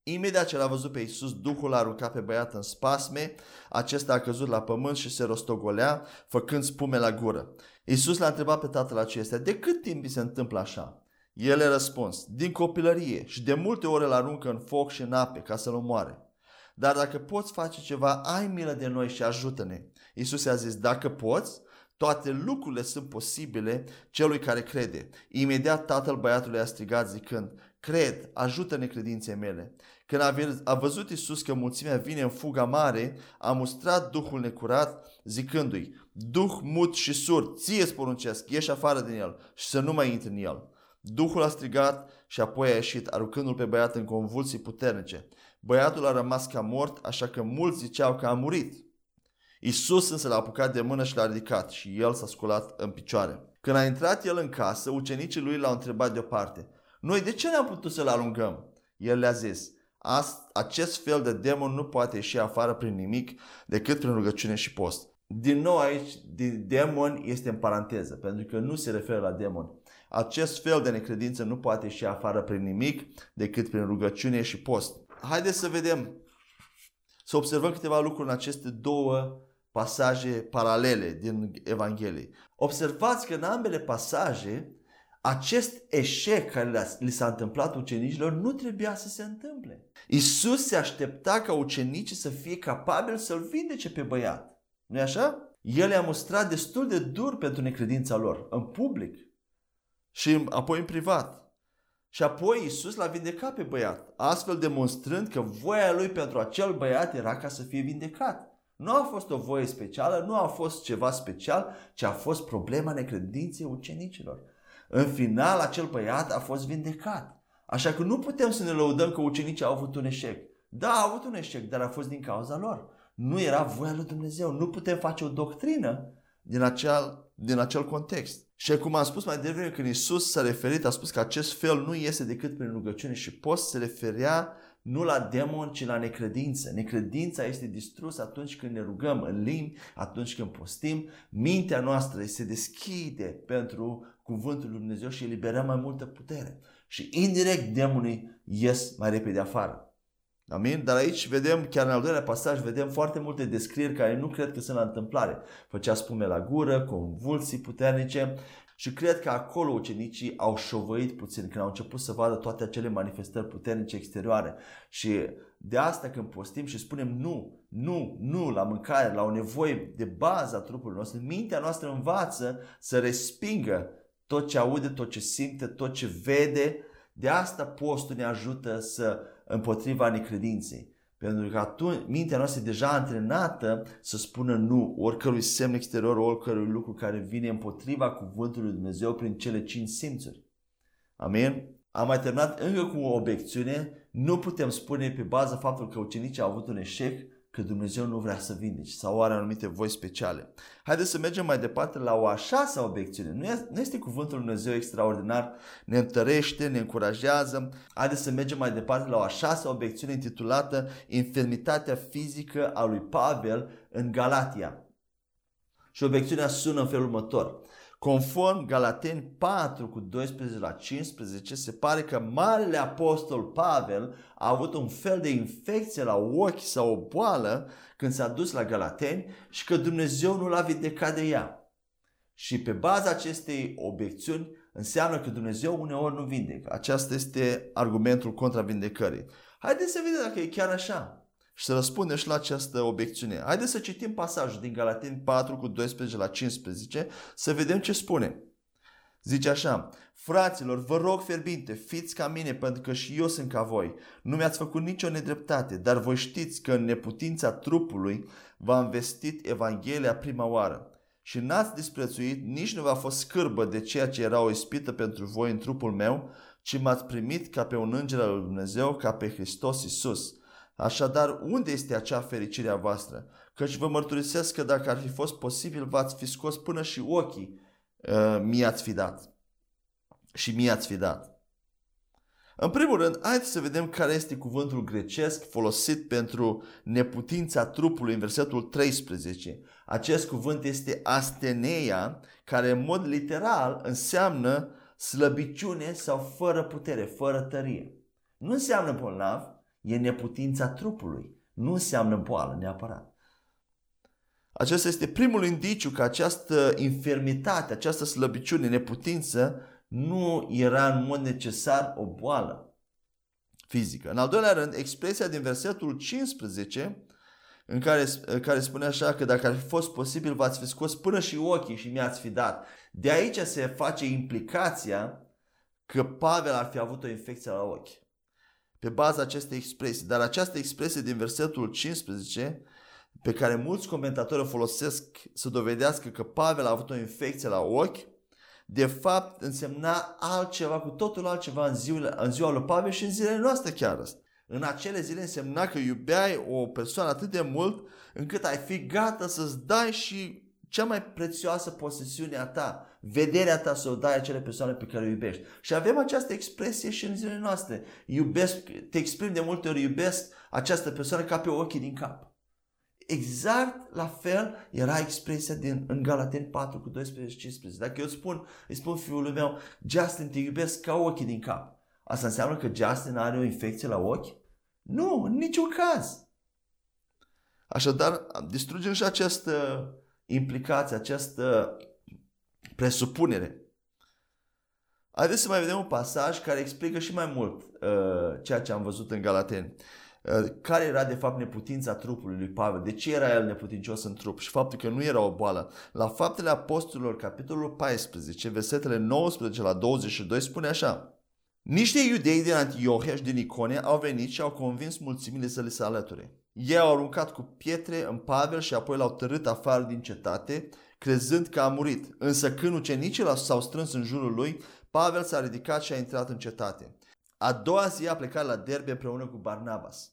Imediat ce l-a văzut pe Iisus, Duhul a aruncat pe băiat în spasme, acesta a căzut la pământ și se rostogolea, făcând spume la gură. Iisus l-a întrebat pe tatăl acestea, de cât timp se întâmplă așa? El a răspuns, din copilărie și de multe ori îl aruncă în foc și în ape ca să-l omoare. Dar dacă poți face ceva, ai milă de noi și ajută-ne. Iisus i-a zis, dacă poți, toate lucrurile sunt posibile celui care crede. Imediat tatăl băiatului a strigat zicând, cred, ajută-ne credinței mele. Când a văzut Iisus că mulțimea vine în fuga mare, a mustrat Duhul necurat, zicându-i, Duh mut și surd, ție îți poruncesc, ieși afară din el și să nu mai intri în el. Duhul a strigat și apoi a ieșit, aruncându-l pe băiat în convulsii puternice. Băiatul a rămas ca mort, așa că mulți ziceau că a murit. Isus însă l-a apucat de mână și l-a ridicat și el s-a sculat în picioare. Când a intrat el în casă, ucenicii lui l-au întrebat deoparte. Noi de ce n-am putut să-l alungăm? El le-a zis, acest fel de demon nu poate ieși afară prin nimic decât prin rugăciune și post. Din nou aici, demon este în paranteză, pentru că nu se referă la demon. Acest fel de necredință nu poate ieși afară prin nimic decât prin rugăciune și post. Haideți să vedem, să observăm câteva lucruri în aceste două pasaje paralele din Evanghelie. Observați că în ambele pasaje acest eșec care li s-a întâmplat ucenicilor nu trebuia să se întâmple. Isus se aștepta ca ucenicii să fie capabili să-l vindece pe băiat. nu așa? El i-a mostrat destul de dur pentru necredința lor, în public și apoi în privat. Și apoi Isus l-a vindecat pe băiat, astfel demonstrând că voia lui pentru acel băiat era ca să fie vindecat. Nu a fost o voie specială, nu a fost ceva special, ci a fost problema necredinței ucenicilor. În final, acel băiat a fost vindecat. Așa că nu putem să ne lăudăm că ucenicii au avut un eșec. Da, au avut un eșec, dar a fost din cauza lor. Nu era voia lui Dumnezeu. Nu putem face o doctrină din acel, din acel context. Și cum am spus mai devreme, când Isus s-a referit, a spus că acest fel nu este decât prin rugăciune și post, se referea nu la demon, ci la necredință. Necredința este distrusă atunci când ne rugăm în limbi, atunci când postim. Mintea noastră se deschide pentru cuvântul lui Dumnezeu și eliberăm mai multă putere. Și indirect demonii ies mai repede afară. Amin? Dar aici vedem, chiar în al doilea pasaj, vedem foarte multe descrieri care nu cred că sunt la întâmplare. Făcea spume la gură, convulsii puternice și cred că acolo ucenicii au șovăit puțin când au început să vadă toate acele manifestări puternice exterioare. Și de asta când postim și spunem nu, nu, nu la mâncare, la o nevoie de bază a trupului nostru, mintea noastră învață să respingă tot ce aude, tot ce simte, tot ce vede. De asta postul ne ajută să împotriva necredinței. Pentru că atunci mintea noastră e deja antrenată să spună nu oricărui semn exterior, oricărui lucru care vine împotriva cuvântului Lui Dumnezeu prin cele cinci simțuri. Amin? Am mai terminat încă cu o obiecțiune. Nu putem spune pe baza faptului că ucenicii au avut un eșec că Dumnezeu nu vrea să vindeci sau are anumite voi speciale. Haideți să mergem mai departe la o a șasea obiecțiune. Nu este, nu este cuvântul Lui Dumnezeu extraordinar, ne întărește, ne încurajează. Haideți să mergem mai departe la o a șasea obiecțiune intitulată Infirmitatea fizică a lui Pavel în Galatia. Și obiecțiunea sună în felul următor. Conform Galateni 4 cu 12 la 15, se pare că Marele Apostol Pavel a avut un fel de infecție la ochi sau o boală când s-a dus la Galateni și că Dumnezeu nu l-a vindecat de ea. Și pe baza acestei obiecțiuni înseamnă că Dumnezeu uneori nu vindecă. Aceasta este argumentul contra vindecării. Haideți să vedem dacă e chiar așa și să răspundem și la această obiecțiune. Haideți să citim pasajul din Galateni 4 cu 12 la 15 să vedem ce spune. Zice așa, fraților, vă rog fierbinte, fiți ca mine, pentru că și eu sunt ca voi. Nu mi-ați făcut nicio nedreptate, dar voi știți că în neputința trupului v-am vestit Evanghelia prima oară. Și n-ați disprețuit, nici nu v-a fost scârbă de ceea ce era o ispită pentru voi în trupul meu, ci m-ați primit ca pe un înger al lui Dumnezeu, ca pe Hristos Isus. Așadar, unde este acea fericire a voastră? Căci vă mărturisesc că dacă ar fi fost posibil, v-ați fi scos până și ochii uh, mi-ați fi dat. Și mi-ați fi dat. În primul rând, haideți să vedem care este cuvântul grecesc folosit pentru neputința trupului în versetul 13. Acest cuvânt este asteneia, care în mod literal înseamnă slăbiciune sau fără putere, fără tărie. Nu înseamnă bolnav, e neputința trupului. Nu înseamnă boală neapărat. Acesta este primul indiciu că această infirmitate, această slăbiciune, neputință, nu era în mod necesar o boală fizică. În al doilea rând, expresia din versetul 15, în care, care spune așa că dacă ar fi fost posibil, v-ați fi scos până și ochii și mi-ați fi dat. De aici se face implicația că Pavel ar fi avut o infecție la ochi. Pe baza acestei expresii. Dar această expresie din versetul 15 pe care mulți comentatori o folosesc să dovedească că Pavel a avut o infecție la ochi, de fapt însemna altceva, cu totul altceva în ziua, în ziua lui Pavel și în zilele noastre chiar. În acele zile însemna că iubeai o persoană atât de mult încât ai fi gata să-ți dai și cea mai prețioasă posesiune a ta, vederea ta să o dai acele persoane pe care o iubești. Și avem această expresie și în zilele noastre. Iubesc, te exprim de multe ori, iubesc această persoană ca pe ochii din cap. Exact la fel era expresia din, în Galateni 4 cu 12 15. Dacă eu spun, îi spun fiului meu, Justin, te iubesc ca ochii din cap. Asta înseamnă că Justin are o infecție la ochi? Nu, în niciun caz. Așadar, distrugem și această implicație, această presupunere. Haideți să mai vedem un pasaj care explică și mai mult uh, ceea ce am văzut în Galateni. Uh, care era de fapt neputința trupului lui Pavel? De ce era el neputincios în trup? Și faptul că nu era o boală. La Faptele Apostolilor, capitolul 14, versetele 19 la 22, spune așa. Niște iudei din Antiohia și din Iconia au venit și au convins mulțimile să le se alăture. Ei au aruncat cu pietre în Pavel și apoi l-au tărât afară din cetate, crezând că a murit. Însă când ucenicii s-au strâns în jurul lui, Pavel s-a ridicat și a intrat în cetate. A doua zi a plecat la Derbe împreună cu Barnabas.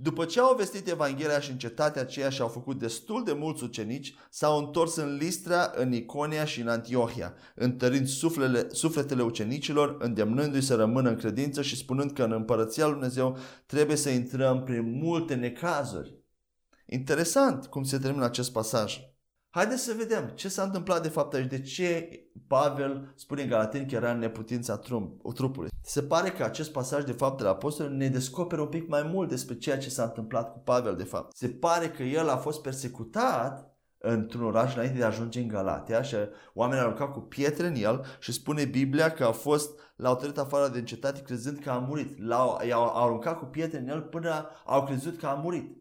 După ce au vestit Evanghelia și în cetatea aceea și au făcut destul de mulți ucenici, s-au întors în Listra, în Iconia și în Antiohia, întărind suflele, sufletele ucenicilor, îndemnându-i să rămână în credință și spunând că în împărăția lui Dumnezeu trebuie să intrăm prin multe necazuri. Interesant cum se termină acest pasaj. Haideți să vedem ce s-a întâmplat de fapt aici, de ce Pavel spune în Galateni că era în neputința trupului. Se pare că acest pasaj de fapt de la apostol ne descoperă un pic mai mult despre ceea ce s-a întâmplat cu Pavel de fapt. Se pare că el a fost persecutat într-un oraș înainte de a ajunge în Galatia și oamenii au aruncat cu pietre în el și spune Biblia că a fost, l-au trăit afară de cetate crezând că a murit. L-au, i-au aruncat cu pietre în el până au crezut că a murit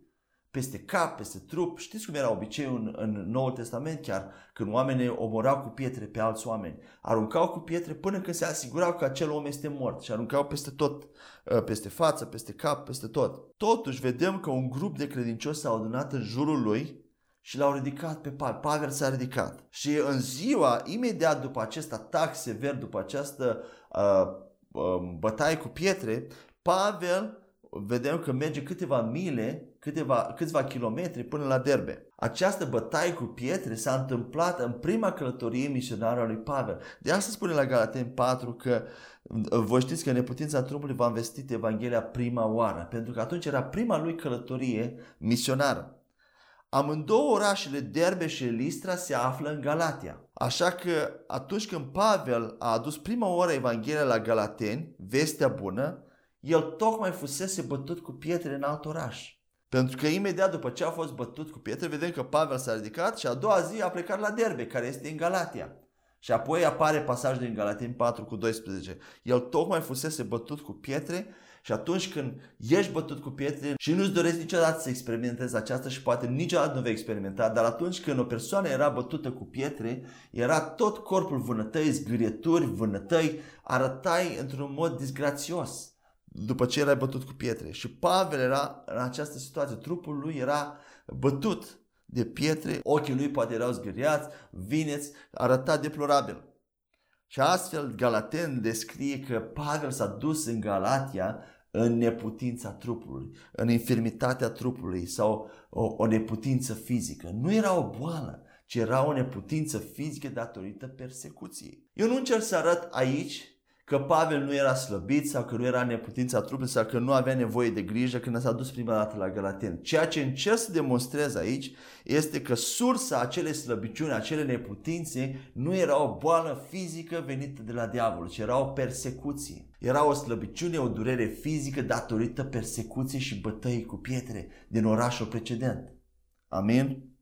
peste cap, peste trup. Știți cum era obiceiul în, în Noul Testament chiar, când oamenii omorau cu pietre pe alți oameni. Aruncau cu pietre până când se asigurau că acel om este mort și aruncau peste tot, ă, peste față, peste cap, peste tot. Totuși vedem că un grup de credincioși s-au adunat în jurul lui și l-au ridicat pe Pavel. Pavel s-a ridicat. Și în ziua, imediat după acest atac sever, după această uh, uh, bătaie cu pietre, Pavel vedem că merge câteva mile, câteva, câțiva kilometri până la Derbe. Această bătaie cu pietre s-a întâmplat în prima călătorie misionară a lui Pavel. De asta spune la Galaten 4 că voi știți că neputința trupului v-a vestit Evanghelia prima oară, pentru că atunci era prima lui călătorie misionară. Amândouă orașele Derbe și Listra se află în Galatia. Așa că atunci când Pavel a adus prima oară Evanghelia la Galateni, vestea bună, el tocmai fusese bătut cu pietre în alt oraș. Pentru că imediat după ce a fost bătut cu pietre, vedem că Pavel s-a ridicat și a doua zi a plecat la Derbe, care este în Galatia. Și apoi apare pasajul din Galatin 4 cu 12. El tocmai fusese bătut cu pietre și atunci când ești bătut cu pietre și nu-ți dorești niciodată să experimentezi aceasta și poate niciodată nu vei experimenta, dar atunci când o persoană era bătută cu pietre, era tot corpul vânătăi, zgârieturi, vânătăi, arătai într-un mod disgrațios după ce erai bătut cu pietre. Și Pavel era în această situație, trupul lui era bătut de pietre, ochii lui poate erau zgâriați, vineți, arăta deplorabil. Și astfel Galaten descrie că Pavel s-a dus în Galatia în neputința trupului, în infirmitatea trupului sau o, o neputință fizică. Nu era o boală, ci era o neputință fizică datorită persecuției. Eu nu încerc să arăt aici că Pavel nu era slăbit sau că nu era neputința trupului sau că nu avea nevoie de grijă când s-a dus prima dată la Galaten. Ceea ce încerc să demonstrez aici este că sursa acelei slăbiciuni, acele neputințe, nu era o boală fizică venită de la diavol, ci era o persecuție. Era o slăbiciune, o durere fizică datorită persecuției și bătăii cu pietre din orașul precedent. Amin?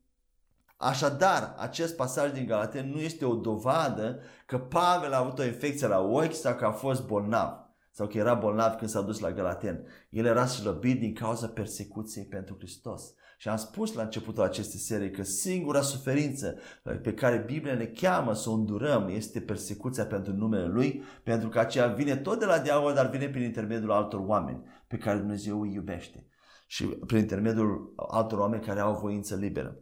Așadar, acest pasaj din Galaten nu este o dovadă că Pavel a avut o infecție la ochi sau că a fost bolnav sau că era bolnav când s-a dus la Galaten. El era slăbit din cauza persecuției pentru Hristos. Și am spus la începutul acestei serii că singura suferință pe care Biblia ne cheamă să o îndurăm este persecuția pentru numele Lui, pentru că aceea vine tot de la diavol, dar vine prin intermediul altor oameni pe care Dumnezeu îi iubește și prin intermediul altor oameni care au voință liberă.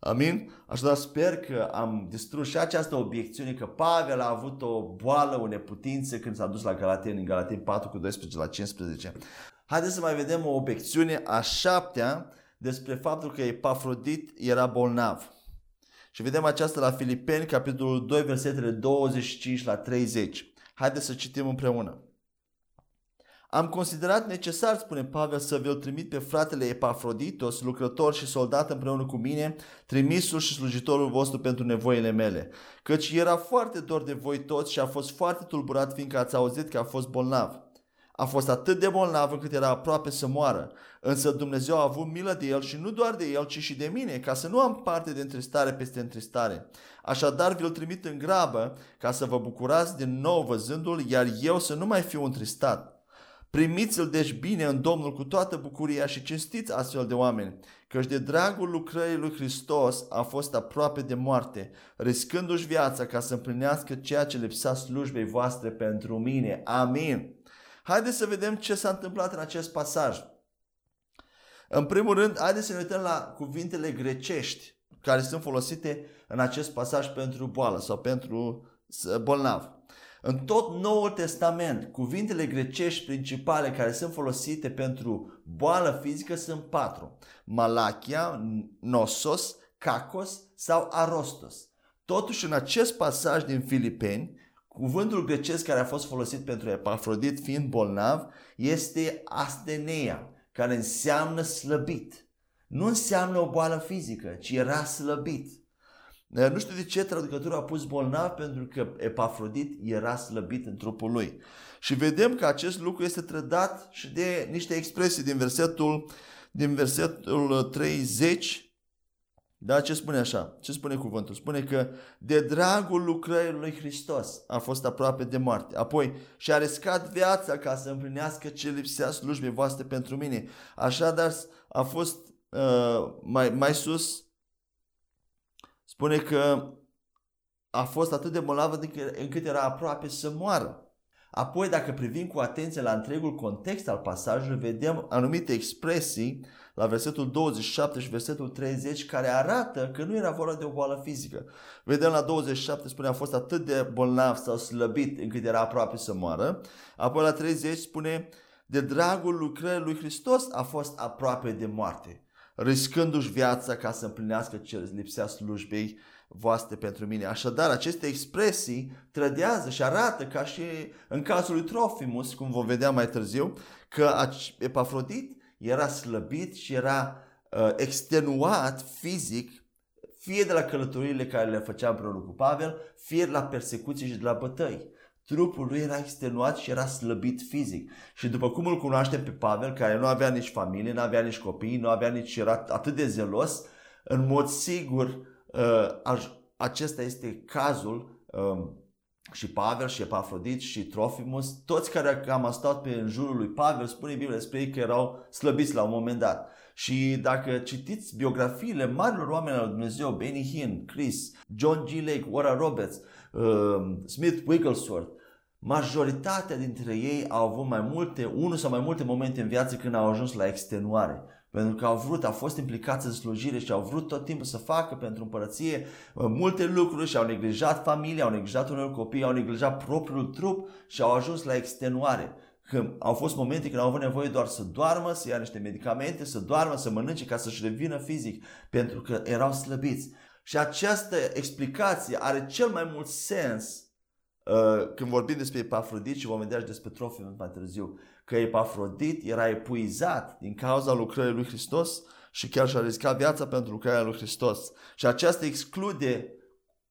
Amin? Așadar sper că am distrus și această obiecțiune că Pavel a avut o boală, o neputință când s-a dus la Galateni, în Galateni 4 cu 12 la 15. Haideți să mai vedem o obiecțiune a șaptea despre faptul că Epafrodit era bolnav. Și vedem aceasta la Filipeni, capitolul 2, versetele 25 la 30. Haideți să citim împreună. Am considerat necesar, spune Pavel, să vi-l trimit pe fratele Epafroditos, lucrător și soldat împreună cu mine, trimisul și slujitorul vostru pentru nevoile mele. Căci era foarte dor de voi toți și a fost foarte tulburat fiindcă ați auzit că a fost bolnav. A fost atât de bolnav încât era aproape să moară. Însă Dumnezeu a avut milă de el și nu doar de el, ci și de mine, ca să nu am parte de întristare peste întristare. Așadar vi-l trimit în grabă ca să vă bucurați din nou văzându-l, iar eu să nu mai fiu întristat. Primiți-l deci bine în Domnul cu toată bucuria și cinstiți astfel de oameni, căci de dragul lucrării lui Hristos a fost aproape de moarte, riscându-și viața ca să împlinească ceea ce lipsa slujbei voastre pentru mine. Amin. Haideți să vedem ce s-a întâmplat în acest pasaj. În primul rând, haideți să ne uităm la cuvintele grecești care sunt folosite în acest pasaj pentru boală sau pentru bolnav. În tot Noul Testament, cuvintele grecești principale care sunt folosite pentru boală fizică sunt patru. Malachia, nosos, kakos sau arostos. Totuși, în acest pasaj din Filipeni, cuvântul grecesc care a fost folosit pentru Epafrodit fiind bolnav este asteneia, care înseamnă slăbit. Nu înseamnă o boală fizică, ci era slăbit. Nu știu de ce traducătorul a pus bolnav pentru că Epafrodit era slăbit în trupul lui. Și vedem că acest lucru este trădat și de niște expresii din versetul, din versetul 30. Da, ce spune așa? Ce spune cuvântul? Spune că de dragul lucrării lui Hristos a fost aproape de moarte. Apoi și-a riscat viața ca să împlinească ce lipsea slujbei voastre pentru mine. Așadar a fost uh, mai, mai sus spune că a fost atât de bolnavă încât era aproape să moară. Apoi, dacă privim cu atenție la întregul context al pasajului, vedem anumite expresii la versetul 27 și versetul 30 care arată că nu era vorba de o boală fizică. Vedem la 27 spune a fost atât de bolnav sau slăbit încât era aproape să moară. Apoi la 30 spune de dragul lucrării lui Hristos a fost aproape de moarte riscându-și viața ca să împlinească ce lipsea slujbei voastre pentru mine. Așadar, aceste expresii trădează și arată, ca și în cazul lui Trofimus, cum vom vedea mai târziu, că Epafrodit era slăbit și era uh, extenuat fizic, fie de la călătoriile care le făcea împreună cu Pavel, fie de la persecuții și de la bătăi. Trupul lui era extenuat și era slăbit fizic. Și după cum îl cunoaștem pe Pavel, care nu avea nici familie, nu avea nici copii, nu avea nici era atât de zelos, în mod sigur uh, acesta este cazul um, și Pavel și Epafrodit și Trofimus, toți care am stat pe în jurul lui Pavel, spune Biblia despre ei că erau slăbiți la un moment dat. Și dacă citiți biografiile marilor oameni al lui Dumnezeu, Benny Hinn, Chris, John G. Lake, Warren Roberts, uh, Smith Wigglesworth, majoritatea dintre ei au avut mai multe, unul sau mai multe momente în viață când au ajuns la extenuare. Pentru că au vrut, au fost implicați în slujire și au vrut tot timpul să facă pentru împărăție uh, multe lucruri și au neglijat familia, au neglijat unor copii, au neglijat propriul trup și au ajuns la extenuare. Când au fost momente când au avut nevoie doar să doarmă, să ia niște medicamente, să doarmă, să mănânce ca să-și revină fizic, pentru că erau slăbiți. Și această explicație are cel mai mult sens uh, când vorbim despre Epafrodit și vom vedea și despre Trofim mai târziu că Epafrodit era epuizat din cauza lucrării lui Hristos și chiar și-a riscat viața pentru lucrarea lui Hristos. Și aceasta exclude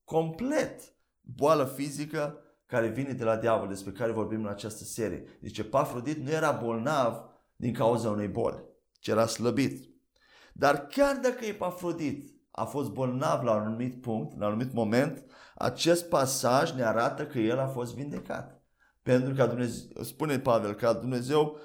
complet boală fizică care vine de la diavol, despre care vorbim în această serie. Deci Epafrodit nu era bolnav din cauza unei boli, ci era slăbit. Dar chiar dacă Epafrodit a fost bolnav la un anumit punct, la un anumit moment, acest pasaj ne arată că el a fost vindecat. Pentru că Dumnezeu, spune Pavel, că Dumnezeu,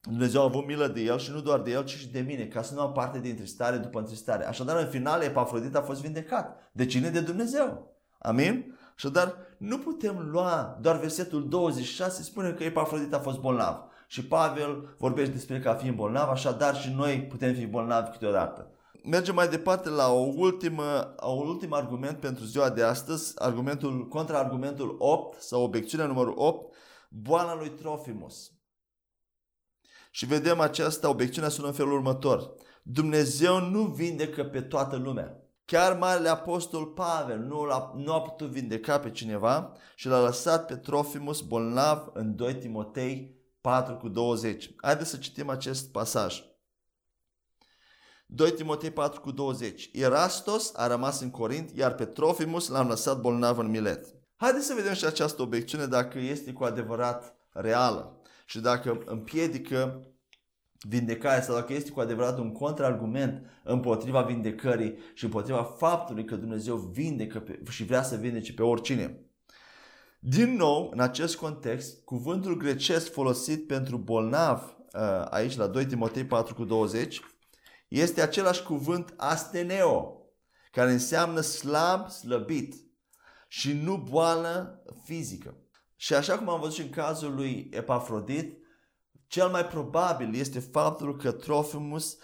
Dumnezeu a avut milă de el și nu doar de el, ci și de mine, ca să nu am parte de întristare după întristare. Așadar, în final, Epafrodit a fost vindecat. De cine? De Dumnezeu. Amin? Așadar, nu putem lua doar versetul 26, spune că Epafrodit a fost bolnav. Și Pavel vorbește despre că a fi bolnav, așadar și noi putem fi bolnavi câteodată mergem mai departe la o ultimă, un ultim argument pentru ziua de astăzi, argumentul, contraargumentul 8 sau obiecțiunea numărul 8, boala lui Trofimus. Și vedem această obiecțiune sună în felul următor. Dumnezeu nu vindecă pe toată lumea. Chiar Marele Apostol Pavel nu a, nu a putut vindeca pe cineva și l-a lăsat pe Trofimus bolnav în 2 Timotei 4 cu 20. Haideți să citim acest pasaj. 2 Timotei 4 cu 20. Erastos a rămas în Corint, iar pe Trofimus l-am lăsat bolnav în Milet. Haideți să vedem și această obiecțiune dacă este cu adevărat reală și dacă împiedică vindecarea sau dacă este cu adevărat un contraargument împotriva vindecării și împotriva faptului că Dumnezeu vindecă pe, și vrea să vindece pe oricine. Din nou, în acest context, cuvântul grecesc folosit pentru bolnav uh, aici la 2 Timotei 4 cu 20 este același cuvânt asteneo, care înseamnă slab, slăbit și nu boală fizică. Și așa cum am văzut și în cazul lui Epafrodit, cel mai probabil este faptul că Trofimus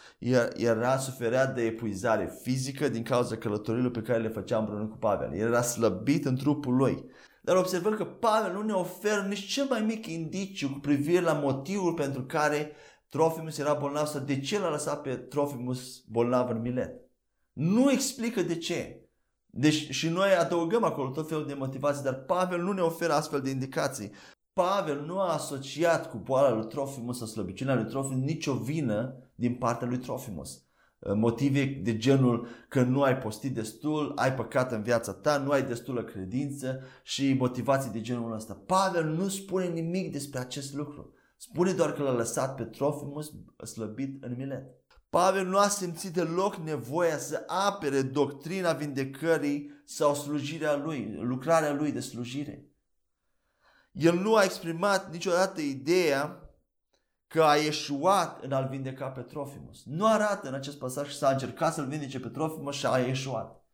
era suferea de epuizare fizică din cauza călătorilor pe care le făcea împreună cu Pavel. El era slăbit în trupul lui. Dar observăm că Pavel nu ne oferă nici cel mai mic indiciu cu privire la motivul pentru care Trofimus era bolnav sau de ce l-a lăsat pe Trofimus bolnav în Milet. Nu explică de ce. Deci și noi adăugăm acolo tot felul de motivații, dar Pavel nu ne oferă astfel de indicații. Pavel nu a asociat cu boala lui Trofimus sau slăbiciunea lui Trofimus nicio vină din partea lui Trofimus. Motive de genul că nu ai postit destul, ai păcat în viața ta, nu ai destulă credință și motivații de genul ăsta. Pavel nu spune nimic despre acest lucru. Spune doar că l-a lăsat pe Trofimus slăbit în Milet. Pavel nu a simțit deloc nevoia să apere doctrina vindecării sau slujirea lui, lucrarea lui de slujire. El nu a exprimat niciodată ideea că a ieșuat în a-l vindeca pe Trofimus. Nu arată în acest pasaj că s-a încercat să-l vindece pe Trofimus și a ieșuat.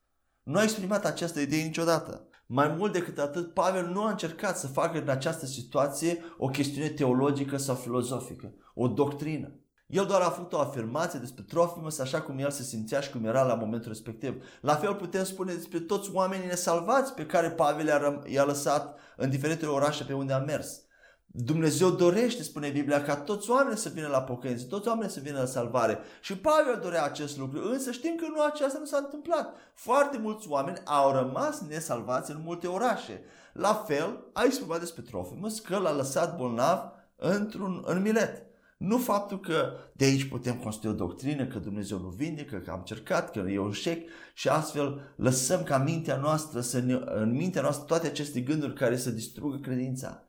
Nu a exprimat această idee niciodată. Mai mult decât atât, Pavel nu a încercat să facă în această situație o chestiune teologică sau filozofică, o doctrină. El doar a făcut o afirmație despre Trofimus așa cum el se simțea și cum era la momentul respectiv. La fel putem spune despre toți oamenii nesalvați pe care Pavel i-a lăsat în diferite orașe pe unde a mers. Dumnezeu dorește, spune Biblia, ca toți oamenii să vină la pocăință, toți oamenii să vină la salvare. Și Pavel dorea acest lucru, însă știm că nu aceasta nu s-a întâmplat. Foarte mulți oameni au rămas nesalvați în multe orașe. La fel, a exprimat despre Trofimus că l-a lăsat bolnav într-un, în Milet. Nu faptul că de aici putem construi o doctrină, că Dumnezeu nu vindecă, că am cercat, că e un șec și astfel lăsăm ca mintea noastră, să ne, în mintea noastră toate aceste gânduri care să distrugă credința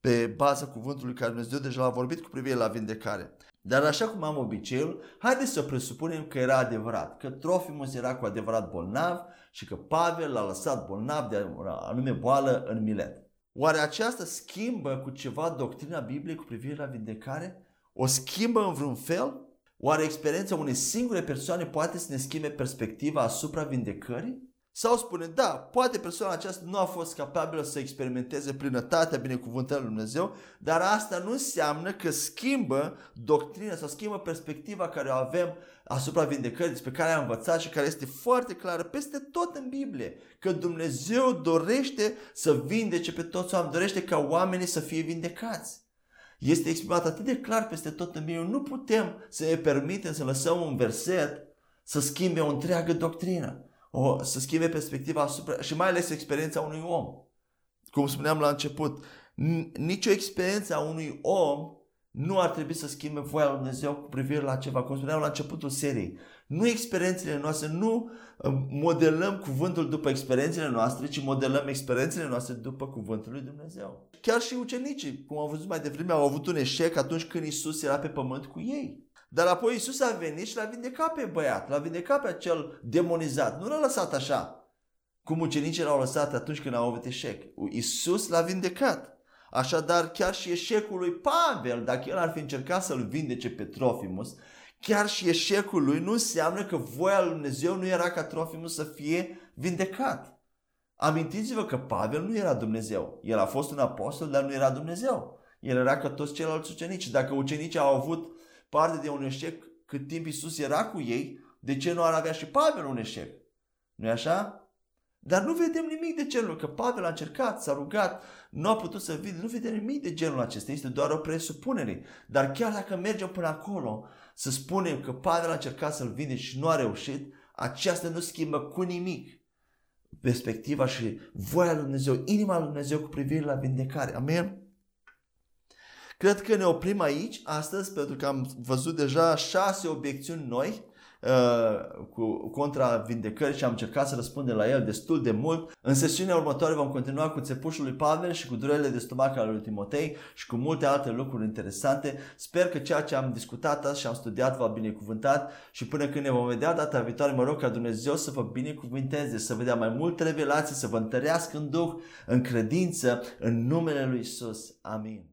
pe baza cuvântului care Dumnezeu deja l-a vorbit cu privire la vindecare. Dar așa cum am obiceiul, haideți să presupunem că era adevărat, că Trofimus era cu adevărat bolnav și că Pavel l-a lăsat bolnav de anume boală în Milet. Oare aceasta schimbă cu ceva doctrina Bibliei cu privire la vindecare? O schimbă în vreun fel? Oare experiența unei singure persoane poate să ne schimbe perspectiva asupra vindecării? Sau spune, da, poate persoana aceasta nu a fost capabilă să experimenteze plinătatea binecuvântării lui Dumnezeu, dar asta nu înseamnă că schimbă doctrina sau schimbă perspectiva care o avem asupra vindecării despre care am învățat și care este foarte clară peste tot în Biblie. Că Dumnezeu dorește să vindece pe toți oameni, dorește ca oamenii să fie vindecați. Este exprimat atât de clar peste tot în Biblie. Nu putem să ne permitem să lăsăm un verset să schimbe o întreagă doctrină o, să schimbe perspectiva asupra și mai ales experiența unui om. Cum spuneam la început, nicio experiență a unui om nu ar trebui să schimbe voia lui Dumnezeu cu privire la ceva. Cum spuneam la începutul seriei, nu experiențele noastre, nu um, modelăm cuvântul după experiențele noastre, ci modelăm experiențele noastre după cuvântul lui Dumnezeu. Chiar și ucenicii, cum am văzut mai devreme, au avut un eșec atunci când Isus era pe pământ cu ei. Dar apoi Isus a venit și l-a vindecat pe băiat, l-a vindecat pe acel demonizat. Nu l-a lăsat așa, cum ucenicii l-au lăsat atunci când au avut eșec. Isus l-a vindecat. Așadar, chiar și eșecul lui Pavel, dacă el ar fi încercat să-l vindece pe Trofimus, chiar și eșecul lui nu înseamnă că voia lui Dumnezeu nu era ca Trofimus să fie vindecat. Amintiți-vă că Pavel nu era Dumnezeu. El a fost un apostol, dar nu era Dumnezeu. El era ca toți ceilalți ucenici. Dacă ucenicii au avut parte de un eșec cât timp Isus era cu ei, de ce nu ar avea și Pavel un eșec? nu e așa? Dar nu vedem nimic de genul, că Pavel a încercat, s-a rugat, nu a putut să vină, nu vedem nimic de genul acesta, este doar o presupunere. Dar chiar dacă mergem până acolo, să spunem că Pavel a încercat să-l vinde și nu a reușit, aceasta nu schimbă cu nimic perspectiva și voia lui Dumnezeu, inima lui Dumnezeu cu privire la vindecare. Amen? Cred că ne oprim aici astăzi pentru că am văzut deja șase obiecțiuni noi uh, cu, contra vindecării și am încercat să răspundem la el destul de mult. În sesiunea următoare vom continua cu țepușul lui Pavel și cu durerile de stomac ale lui Timotei și cu multe alte lucruri interesante. Sper că ceea ce am discutat azi și am studiat v-a binecuvântat și până când ne vom vedea data viitoare, mă rog ca Dumnezeu să vă binecuvânteze, să vedea mai multe revelații, să vă întărească în Duh, în credință, în numele lui Isus. Amin.